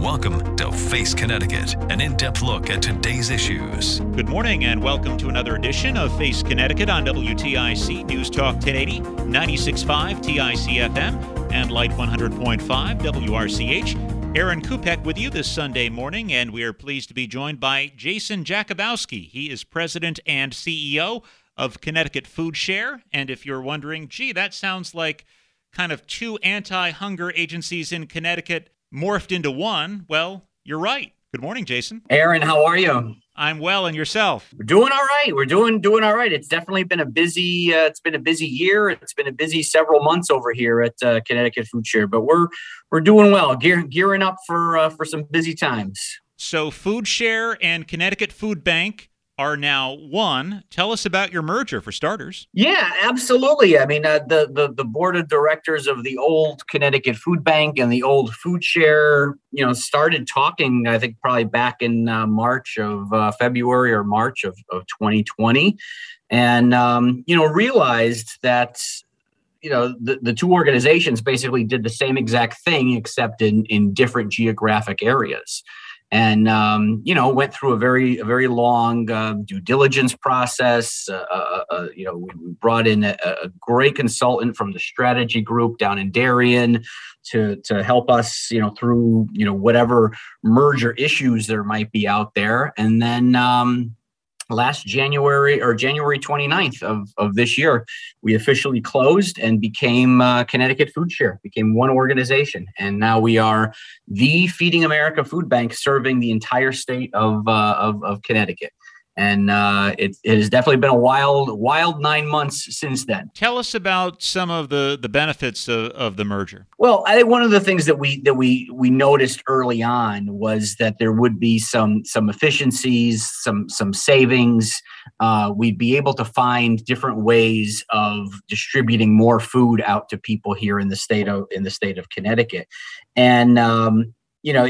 Welcome to Face Connecticut, an in depth look at today's issues. Good morning, and welcome to another edition of Face Connecticut on WTIC News Talk 1080, 96.5 TIC FM, and Light 100.5 WRCH. Aaron Kupec with you this Sunday morning, and we are pleased to be joined by Jason Jakubowski. He is president and CEO of Connecticut Food Share. And if you're wondering, gee, that sounds like kind of two anti hunger agencies in Connecticut morphed into one, well, you're right. Good morning, Jason. Aaron, how are you? I'm well, and yourself? We're doing all right. We're doing doing all right. It's definitely been a busy. Uh, it's been a busy year. It's been a busy several months over here at uh, Connecticut Food Share, but we're we're doing well. Gear, gearing up for uh, for some busy times. So, Food Share and Connecticut Food Bank are now one. Tell us about your merger for starters. Yeah, absolutely. I mean, uh, the, the the board of directors of the old Connecticut Food Bank and the old Food Share, you know, started talking. I think probably back in uh, March of uh, February or March of of 2020, and um, you know realized that you know the, the two organizations basically did the same exact thing except in in different geographic areas and um, you know went through a very a very long uh, due diligence process. Uh, uh, uh, you know, we, brought in a, a, great consultant from the strategy group down in Darien to to help us, you know, through you know whatever merger issues there might be out there, and then. Um, last January or January 29th of, of this year, we officially closed and became uh, Connecticut Food Share, became one organization. And now we are the Feeding America Food Bank serving the entire state of, uh, of, of Connecticut and uh, it, it, has definitely been a wild, wild nine months since then. Tell us about some of the the benefits of, of the merger. Well, I think one of the things that we that we we noticed early on was that there would be some some efficiencies, some some savings. Uh, we'd be able to find different ways of distributing more food out to people here in the state of in the state of Connecticut, and um, you know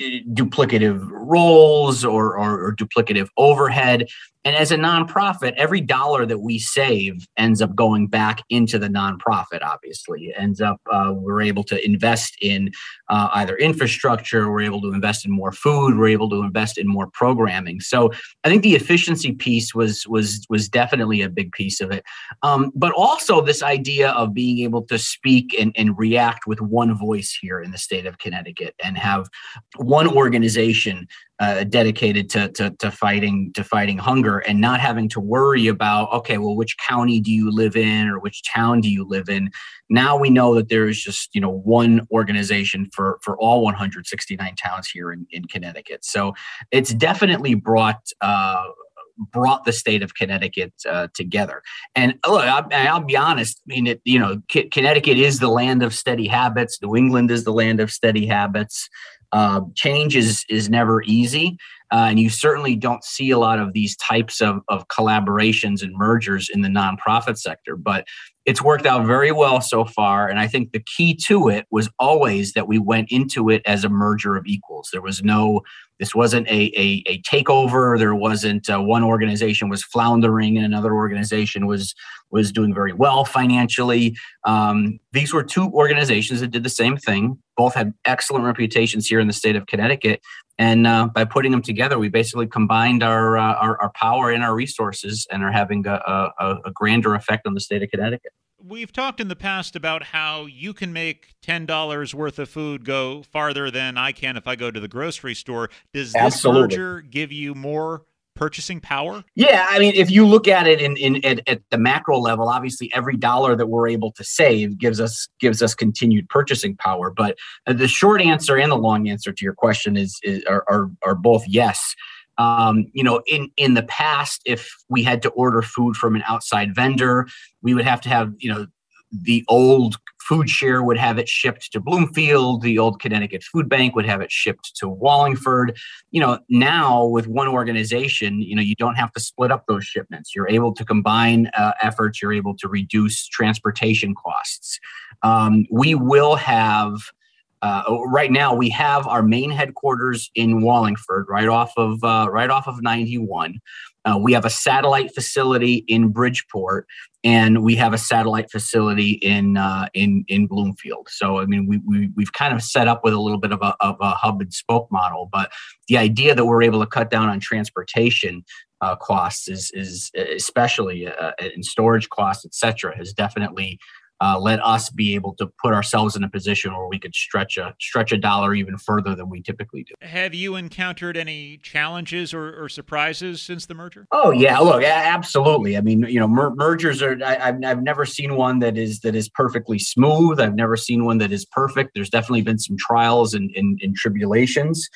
duplicative roles or, or, or, duplicative overhead and as a nonprofit, every dollar that we save ends up going back into the nonprofit, obviously. It ends up, uh, we're able to invest in uh, either infrastructure, we're able to invest in more food, we're able to invest in more programming. So I think the efficiency piece was was was definitely a big piece of it. Um, but also this idea of being able to speak and, and react with one voice here in the state of Connecticut and have one organization uh, dedicated to, to, to fighting to fighting hunger and not having to worry about okay well which county do you live in or which town do you live in now we know that there is just you know one organization for for all 169 towns here in, in connecticut so it's definitely brought uh, brought the state of Connecticut uh, together. And look, I'll, I'll, be honest. I mean, it, you know, C- Connecticut is the land of steady habits. New England is the land of steady habits. Uh, change is is never easy, uh, and you certainly don't see a lot of these types of, of collaborations and mergers in the nonprofit sector. But it's worked out very well so far, and I think the key to it was always that we went into it as a merger of equals. There was no this wasn't a, a, a takeover. There wasn't uh, one organization was floundering and another organization was was doing very well financially. Um, these were two organizations that did the same thing. Both had excellent reputations here in the state of Connecticut, and uh, by putting them together, we basically combined our, uh, our, our power and our resources, and are having a, a, a grander effect on the state of Connecticut We've talked in the past about how you can make $10 worth of food go farther than I can if I go to the grocery store. Does this Absolutely. merger give you more purchasing power? Yeah, I mean, if you look at it in, in at, at the macro level, obviously every dollar that we're able to save gives us gives us continued purchasing power. But the short answer and the long answer to your question is, is are, are, are both yes. Um, you know, in in the past, if we had to order food from an outside vendor, we would have to have you know the old food share would have it shipped to Bloomfield. The old Connecticut Food Bank would have it shipped to Wallingford. You know, now with one organization, you know, you don't have to split up those shipments. You're able to combine uh, efforts. You're able to reduce transportation costs. Um, we will have. Uh, right now, we have our main headquarters in Wallingford, right off of uh, right off of 91. Uh, we have a satellite facility in Bridgeport, and we have a satellite facility in uh, in in Bloomfield. So I mean, we, we we've kind of set up with a little bit of a, of a hub and spoke model, but the idea that we're able to cut down on transportation uh, costs is is especially uh, in storage costs, et cetera, has definitely uh, let us be able to put ourselves in a position where we could stretch a stretch a dollar even further than we typically do. Have you encountered any challenges or, or surprises since the merger? Oh yeah, look, absolutely. I mean, you know, mer- mergers are. I, have I've never seen one that is that is perfectly smooth. I've never seen one that is perfect. There's definitely been some trials and, and, and tribulations.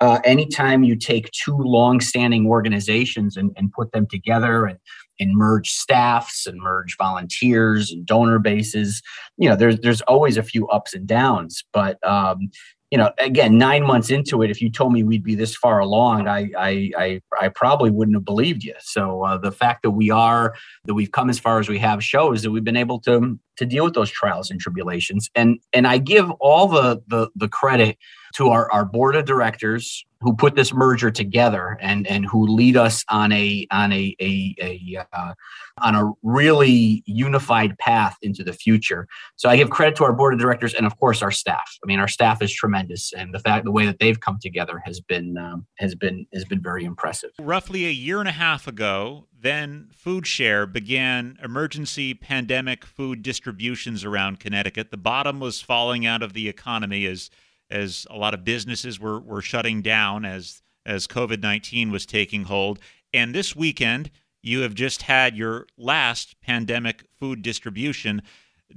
Uh, anytime you take two long-standing organizations and, and put them together and and merge staffs and merge volunteers and donor bases. You know, there's there's always a few ups and downs, but um, you know, again, nine months into it, if you told me we'd be this far along, I I I, I probably wouldn't have believed you. So uh, the fact that we are that we've come as far as we have shows that we've been able to to deal with those trials and tribulations, and and I give all the the, the credit to our, our board of directors who put this merger together and and who lead us on a on a a, a uh, on a really unified path into the future. So I give credit to our board of directors and of course our staff. I mean, our staff is tremendous, and the fact the way that they've come together has been um, has been has been very impressive. Roughly a year and a half ago, then Food Share began emergency pandemic food distributions around Connecticut. The bottom was falling out of the economy as as a lot of businesses were, were shutting down as as COVID nineteen was taking hold. And this weekend, you have just had your last pandemic food distribution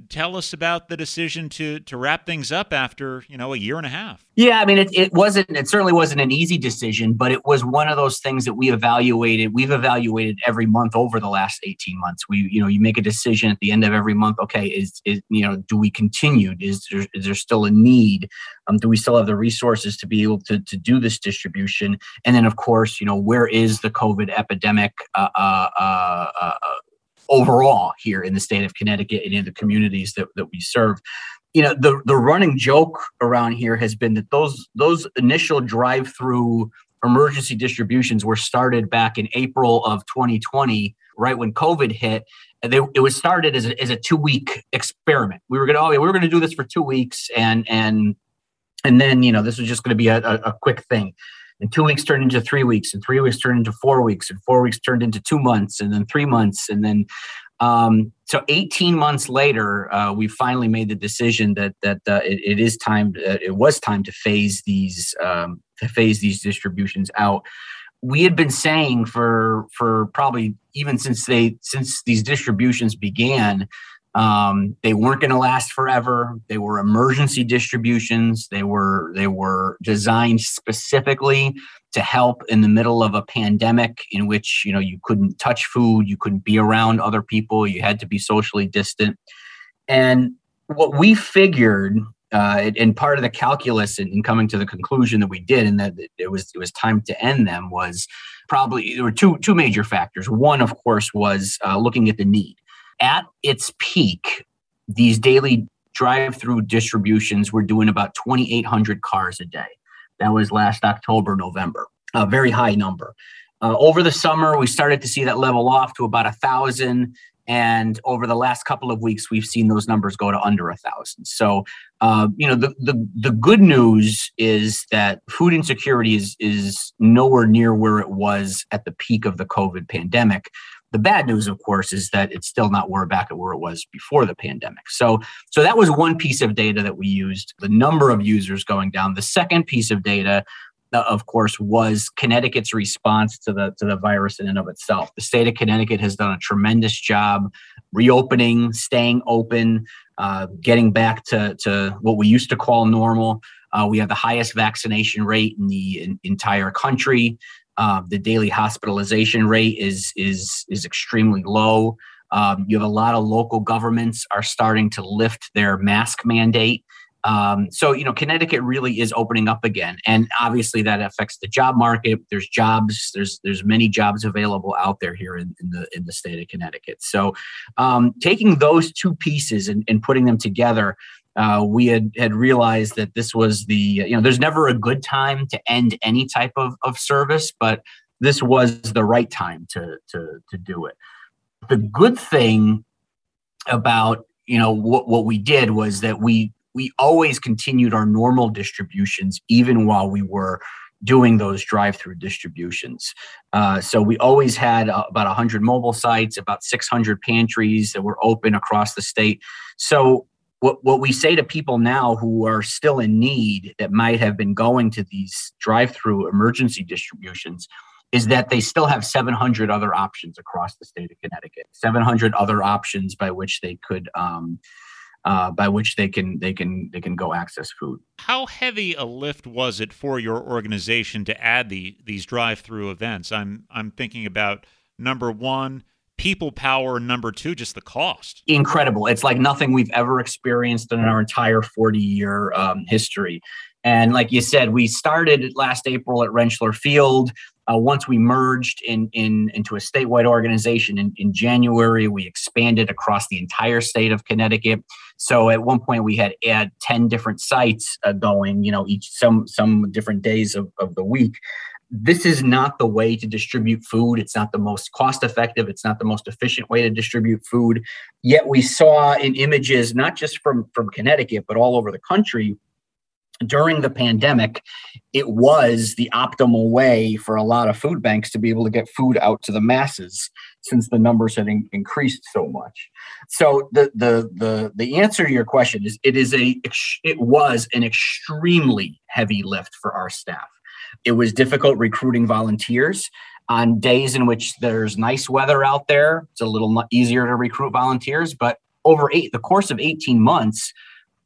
tell us about the decision to to wrap things up after you know a year and a half. Yeah i mean it, it wasn't it certainly wasn't an easy decision but it was one of those things that we evaluated we've evaluated every month over the last 18 months. We you know you make a decision at the end of every month okay is is you know do we continue? Is there, is there still a need? Um, do we still have the resources to be able to, to do this distribution? And then of course you know where is the covid epidemic uh, uh, uh, uh overall here in the state of Connecticut and in the communities that, that we serve. You know, the, the running joke around here has been that those those initial drive-through emergency distributions were started back in April of 2020, right when COVID hit. They, it was started as a, as a two-week experiment. We were gonna oh, we were gonna do this for two weeks, and and and then you know this was just going to be a, a, a quick thing and two weeks turned into three weeks and three weeks turned into four weeks and four weeks turned into two months and then three months and then um, so 18 months later uh, we finally made the decision that that uh, it, it is time uh, it was time to phase these um, to phase these distributions out. We had been saying for for probably even since they since these distributions began um, they weren't going to last forever. They were emergency distributions. They were they were designed specifically to help in the middle of a pandemic in which you know you couldn't touch food, you couldn't be around other people, you had to be socially distant. And what we figured, uh, and part of the calculus in, in coming to the conclusion that we did, and that it was it was time to end them, was probably there were two two major factors. One, of course, was uh, looking at the need at its peak, these daily drive through distributions were doing about 2,800 cars a day. That was last October, November, a very high number. Uh, over the summer, we started to see that level off to about a thousand. And over the last couple of weeks, we've seen those numbers go to under a thousand. So, uh, you know, the, the the good news is that food insecurity is is nowhere near where it was at the peak of the COVID pandemic. The bad news, of course, is that it's still not where back at where it was before the pandemic. So, so that was one piece of data that we used. The number of users going down. The second piece of data, uh, of course, was Connecticut's response to the to the virus in and of itself. The state of Connecticut has done a tremendous job reopening, staying open, uh, getting back to to what we used to call normal. Uh, we have the highest vaccination rate in the in, entire country. Uh, the daily hospitalization rate is is is extremely low. Um, you have a lot of local governments are starting to lift their mask mandate. Um, so you know, Connecticut really is opening up again, and obviously that affects the job market. There's jobs. There's there's many jobs available out there here in, in the in the state of Connecticut. So um, taking those two pieces and, and putting them together uh, we had had realized that this was the you know there's never a good time to end any type of, of service but this was the right time to to to do it the good thing about you know what what we did was that we we always continued our normal distributions even while we were doing those drive-through distributions. Uh, so we always had uh, about 100 mobile sites, about 600 pantries that were open across the state. So what, what we say to people now who are still in need that might have been going to these drive-through emergency distributions is that they still have 700 other options across the state of Connecticut, 700 other options by which they could, um, uh, by which they can they can they can go access food. How heavy a lift was it for your organization to add the these drive-through events? I'm I'm thinking about number one people power number two just the cost. Incredible. It's like nothing we've ever experienced in our entire 40 year um, history. And like you said we started last april at rentschler field. Uh, once we merged in, in into a statewide organization in, in january we expanded across the entire state of connecticut. So at one point we had had 10 different sites uh, going you know each some some different days of, of the week this is not the way to distribute food. It's not the most cost effective. It's not the most efficient way to distribute food. Yet we saw in images, not just from, from Connecticut, but all over the country during the pandemic, it was the optimal way for a lot of food banks to be able to get food out to the masses since the numbers had in, increased so much. So the, the the the answer to your question is it is a it was an extremely heavy lift for our staff. It was difficult recruiting volunteers on days in which there's nice weather out there. It's a little easier to recruit volunteers, but over eight, the course of 18 months,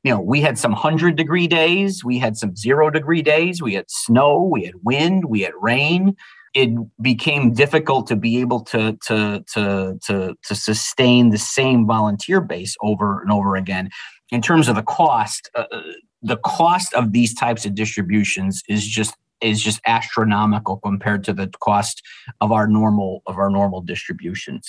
you know, we had some 100 degree days, we had some zero degree days, we had snow, we had wind, we had rain. It became difficult to be able to to to to to sustain the same volunteer base over and over again. In terms of the cost, uh, the cost of these types of distributions is just is just astronomical compared to the cost of our normal of our normal distributions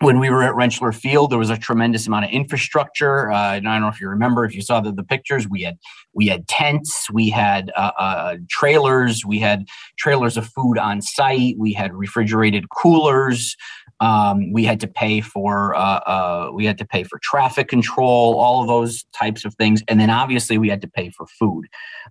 when we were at Rentschler Field, there was a tremendous amount of infrastructure. Uh, I don't know if you remember, if you saw the, the pictures, we had we had tents, we had uh, uh, trailers, we had trailers of food on site, we had refrigerated coolers. Um, we had to pay for uh, uh, we had to pay for traffic control, all of those types of things, and then obviously we had to pay for food.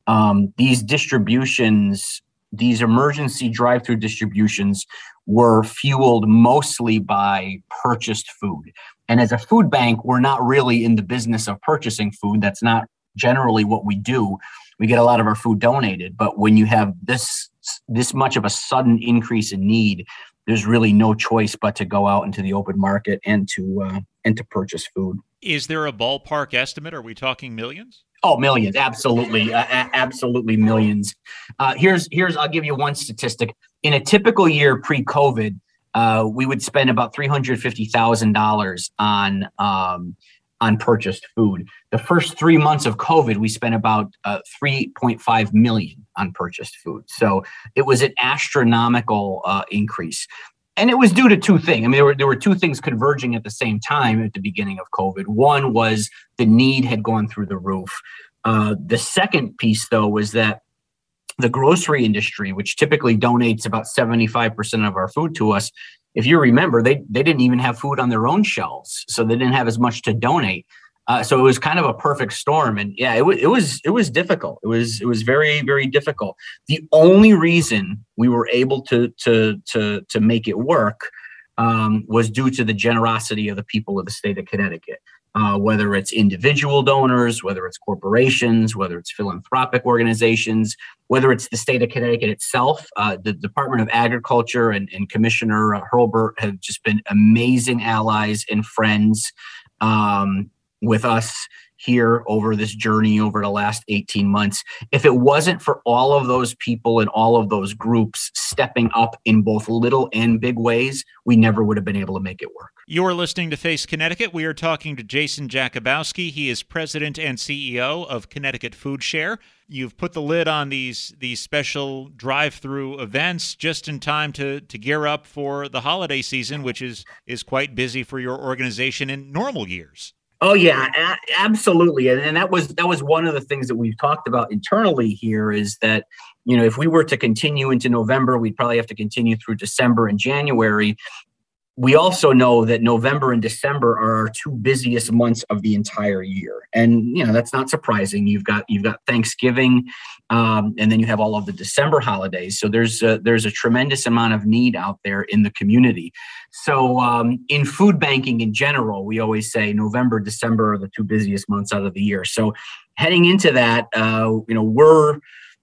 Um, these distributions, these emergency drive-through distributions, were fueled mostly by purchased food. And as a food bank, we're not really in the business of purchasing food. That's not generally what we do. We get a lot of our food donated, but when you have this this much of a sudden increase in need, there's really no choice but to go out into the open market and to uh, and to purchase food. Is there a ballpark estimate? Are we talking millions? Oh, millions, absolutely, uh, absolutely millions. Uh, here's here's I'll give you one statistic. In a typical year pre-COVID, uh, we would spend about three hundred fifty thousand dollars on um, on purchased food. The first three months of COVID, we spent about uh, 3.5 million on purchased food. So it was an astronomical uh, increase. And it was due to two things. I mean, there were, there were two things converging at the same time at the beginning of COVID. One was the need had gone through the roof. Uh, the second piece, though, was that the grocery industry, which typically donates about 75% of our food to us, if you remember, they they didn't even have food on their own shelves, so they didn't have as much to donate. Uh, so it was kind of a perfect storm, and yeah, it was it was it was difficult. It was it was very very difficult. The only reason we were able to to to to make it work um, was due to the generosity of the people of the state of Connecticut. Uh, whether it's individual donors, whether it's corporations, whether it's philanthropic organizations, whether it's the state of Connecticut itself, uh, the Department of Agriculture and, and Commissioner uh, Hurlburt have just been amazing allies and friends um, with us here over this journey over the last 18 months. If it wasn't for all of those people and all of those groups stepping up in both little and big ways, we never would have been able to make it work. You're listening to Face Connecticut. We are talking to Jason Jakubowski. He is president and CEO of Connecticut Food Share. You've put the lid on these these special drive-through events just in time to to gear up for the holiday season, which is is quite busy for your organization in normal years. Oh yeah, a- absolutely, and, and that was that was one of the things that we've talked about internally here is that you know if we were to continue into November, we'd probably have to continue through December and January, we also know that November and December are our two busiest months of the entire year, and you know that's not surprising. You've got you've got Thanksgiving, um, and then you have all of the December holidays. So there's a, there's a tremendous amount of need out there in the community. So um, in food banking in general, we always say November, December are the two busiest months out of the year. So heading into that, uh, you know, we're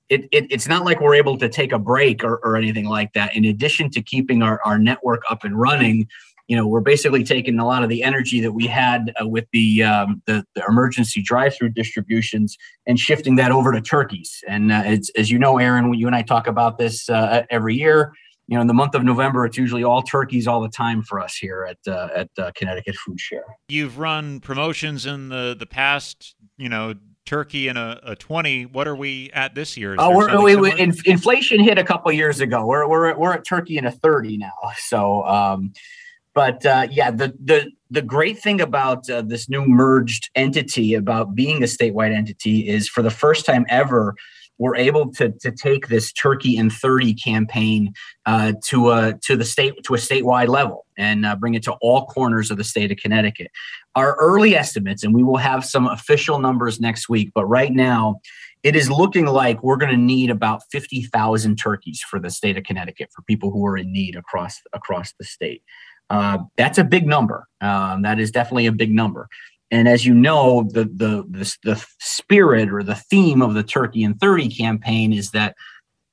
it, it, it's not like we're able to take a break or, or anything like that. In addition to keeping our, our network up and running, you know, we're basically taking a lot of the energy that we had uh, with the, um, the, the emergency drive-through distributions and shifting that over to turkeys. And uh, it's, as you know, Aaron, you and I talk about this uh, every year. You know, in the month of November, it's usually all turkeys all the time for us here at uh, at uh, Connecticut Food Share. You've run promotions in the the past, you know, turkey and a, a 20 what are we at this year? Oh we're, we, we, in, inflation hit a couple years ago. We're, we're, we're at turkey and a 30 now. So um, but uh, yeah the, the the great thing about uh, this new merged entity about being a statewide entity is for the first time ever we're able to, to take this turkey in 30 campaign uh, to a to the state to a statewide level and uh, bring it to all corners of the state of Connecticut. Our early estimates, and we will have some official numbers next week, but right now it is looking like we're going to need about 50,000 turkeys for the state of Connecticut for people who are in need across across the state. Uh, that's a big number. Um, that is definitely a big number. And as you know, the, the, the the spirit or the theme of the Turkey in 30 campaign is that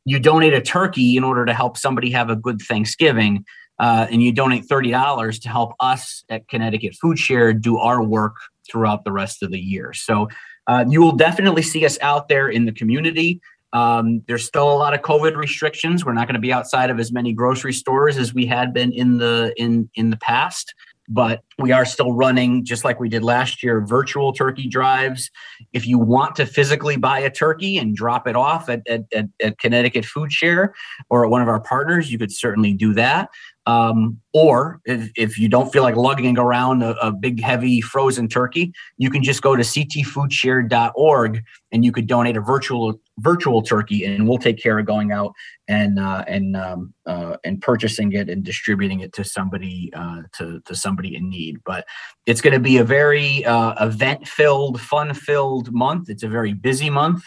you donate a turkey in order to help somebody have a good Thanksgiving, uh, and you donate thirty dollars to help us at Connecticut Food Share do our work throughout the rest of the year. So uh, you will definitely see us out there in the community. Um, there's still a lot of COVID restrictions. We're not going to be outside of as many grocery stores as we had been in the in in the past but we are still running just like we did last year virtual turkey drives. If you want to physically buy a turkey and drop it off at, at, at, at connecticut food share or at one of our partners you could certainly do that um, or if, if you don't feel like lugging around a, a, big, heavy frozen turkey, you can just go to ctfoodshare.org and you could donate a virtual virtual turkey, and we'll take care of going out and uh, and um, uh, and purchasing it and distributing it to somebody uh, to to somebody in need. But it's going to be a very uh, event filled, fun filled month. It's a very busy month.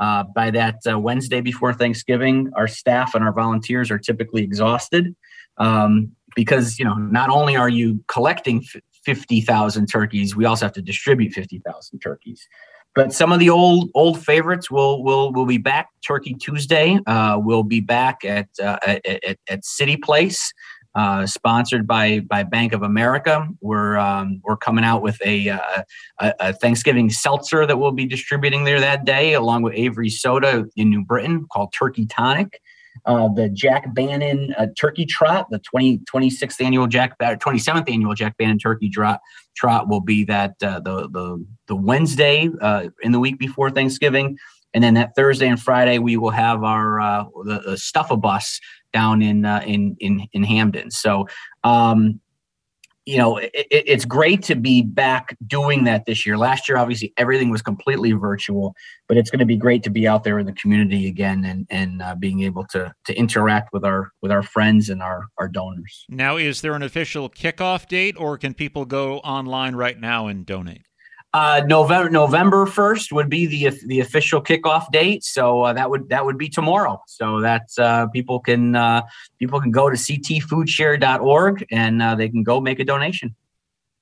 Uh, by that uh, Wednesday before Thanksgiving, our staff and our volunteers are typically exhausted um, because you know not only are you collecting f- 50,000 turkeys, we also have to distribute 50,000 turkeys. But some of the old old favorites will will will be back. Turkey Tuesday uh, will be back at, uh, at, at, at City Place. Uh, sponsored by by Bank of America. We're um, we're coming out with a, uh, a, a, Thanksgiving seltzer that we'll be distributing there that day, along with Avery Soda in New Britain called Turkey Tonic uh, the Jack Bannon uh, Turkey Trot, the 20, 26th annual Jack, 27th annual Jack Bannon Turkey Trot, trot will be that uh, the the the Wednesday uh, in the week before Thanksgiving, and then that Thursday and Friday we will have our uh, the, the stuff a bus down in uh, in in in Hamden. So um, you know, it, it's great to be back doing that this year. Last year, obviously, everything was completely virtual, but it's going to be great to be out there in the community again and and uh, being able to to interact with our with our friends and our our donors. Now, is there an official kickoff date, or can people go online right now and donate? Uh, November November first would be the the official kickoff date, so uh, that would that would be tomorrow. So that's uh, people can uh, people can go to ctfoodshare.org and uh, they can go make a donation.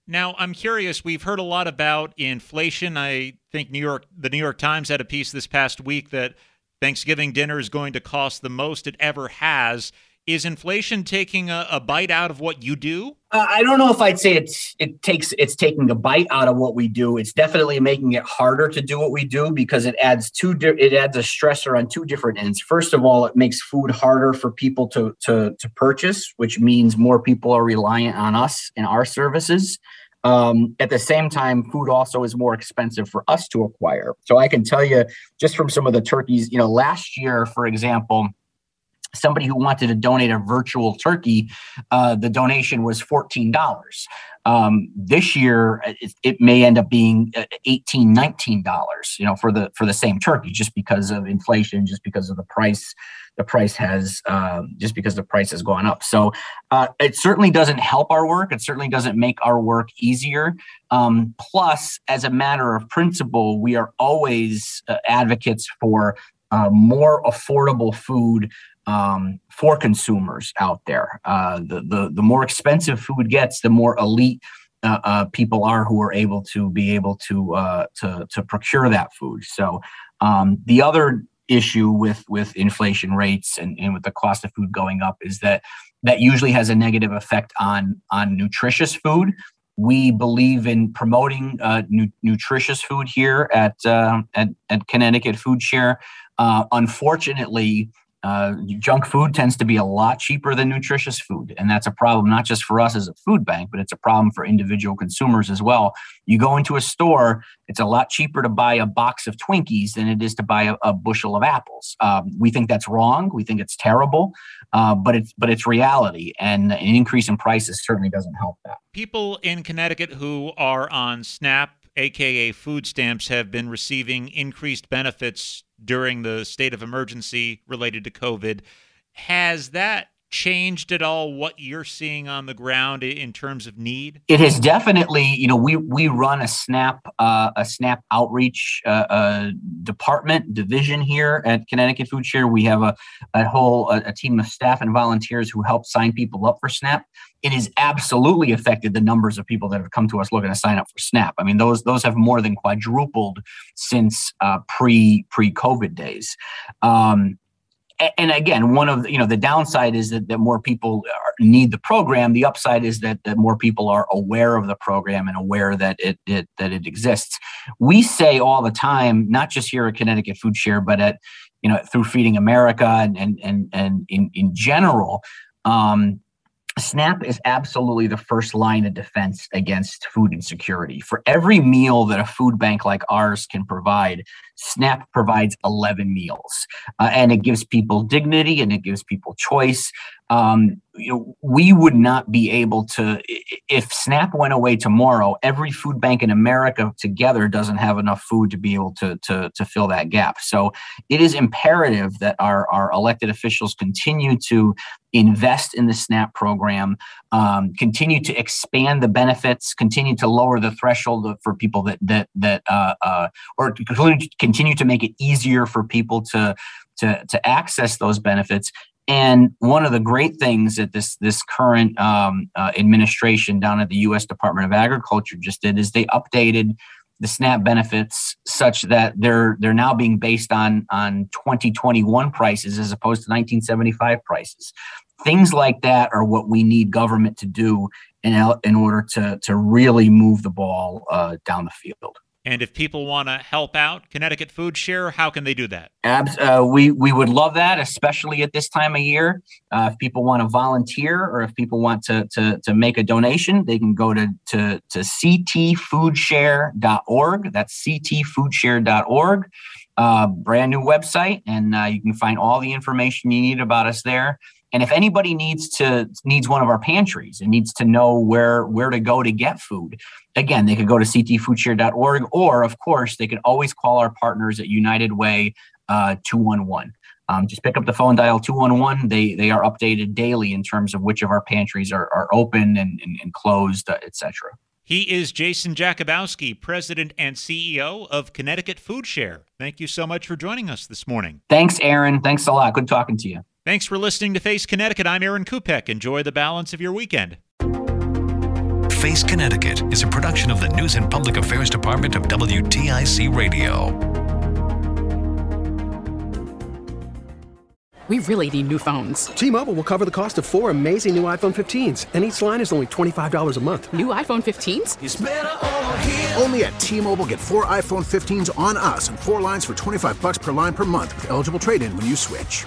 Now, I'm curious. We've heard a lot about inflation. I think New York, the New York Times had a piece this past week that Thanksgiving dinner is going to cost the most it ever has. Is inflation taking a, a bite out of what you do? Uh, I don't know if I'd say it's it takes it's taking a bite out of what we do. It's definitely making it harder to do what we do because it adds two di- it adds a stressor on two different ends. First of all, it makes food harder for people to to to purchase, which means more people are reliant on us and our services. Um, at the same time, food also is more expensive for us to acquire. So I can tell you just from some of the turkeys, you know, last year, for example somebody who wanted to donate a virtual turkey, uh, the donation was $14. Um, this year, it, it, may end up being uh, $18, $19, you know, for the, for the same turkey, just because of inflation, just because of the price, the price has, uh, just because the price has gone up. So uh, it certainly doesn't help our work. It certainly doesn't make our work easier. Um, plus, as a matter of principle, we are always uh, advocates for uh, more affordable food um, for consumers out there. Uh, the, the the more expensive food gets, the more elite uh, uh, people are who are able to be able to uh, to to procure that food. So um, the other issue with with inflation rates and, and with the cost of food going up is that that usually has a negative effect on on nutritious food. We believe in promoting uh, nu- nutritious food here at, uh, at at Connecticut Food Share. Unfortunately, uh, junk food tends to be a lot cheaper than nutritious food. And that's a problem not just for us as a food bank, but it's a problem for individual consumers as well. You go into a store, it's a lot cheaper to buy a box of Twinkies than it is to buy a, a bushel of apples. Um, we think that's wrong. We think it's terrible, uh, but it's but it's reality. And an increase in prices certainly doesn't help that. People in Connecticut who are on SNAP, aka food stamps, have been receiving increased benefits during the state of emergency related to COVID. Has that changed at all what you're seeing on the ground in terms of need? It has definitely. You know, we we run a snap uh, a snap outreach uh, uh, department division here at Connecticut Food Share. We have a a whole a, a team of staff and volunteers who help sign people up for SNAP. It has absolutely affected the numbers of people that have come to us looking to sign up for SNAP. I mean, those those have more than quadrupled since uh, pre pre COVID days. Um, and again, one of the, you know the downside is that, that more people are, need the program. The upside is that, that more people are aware of the program and aware that it, it that it exists. We say all the time, not just here at Connecticut Food Share, but at you know through Feeding America and and and, and in in general. Um, SNAP is absolutely the first line of defense against food insecurity. For every meal that a food bank like ours can provide, SNAP provides 11 meals. Uh, and it gives people dignity and it gives people choice. Um, you know, we would not be able to, if SNAP went away tomorrow, every food bank in America together doesn't have enough food to be able to, to, to fill that gap. So it is imperative that our, our elected officials continue to invest in the SNAP program, um, continue to expand the benefits, continue to lower the threshold for people that, that, that, uh, uh, or continue to make it easier for people to, to, to access those benefits and one of the great things that this this current um, uh, administration down at the U.S. Department of Agriculture just did is they updated the SNAP benefits such that they're they're now being based on on 2021 prices as opposed to 1975 prices. Things like that are what we need government to do in in order to to really move the ball uh, down the field. And if people want to help out Connecticut Food Share, how can they do that? Uh, we we would love that, especially at this time of year. Uh, if people want to volunteer or if people want to to, to make a donation, they can go to to, to ctfoodshare.org. That's ctfoodshare.org. Uh, brand new website, and uh, you can find all the information you need about us there. And if anybody needs to needs one of our pantries and needs to know where where to go to get food, again, they could go to ctfoodshare.org, or of course, they could always call our partners at United Way uh, 211. Um, just pick up the phone, dial 211. They they are updated daily in terms of which of our pantries are, are open and, and, and closed, uh, etc. He is Jason Jakubowski, President and CEO of Connecticut Food Share. Thank you so much for joining us this morning. Thanks, Aaron. Thanks a lot. Good talking to you. Thanks for listening to Face Connecticut. I'm Aaron Kupec. Enjoy the balance of your weekend. Face Connecticut is a production of the News and Public Affairs Department of WTIC Radio. We really need new phones. T-Mobile will cover the cost of four amazing new iPhone 15s, and each line is only $25 a month. New iPhone 15s? Only at T-Mobile get four iPhone 15s on us and four lines for 25 bucks per line per month with eligible trade-in when you switch.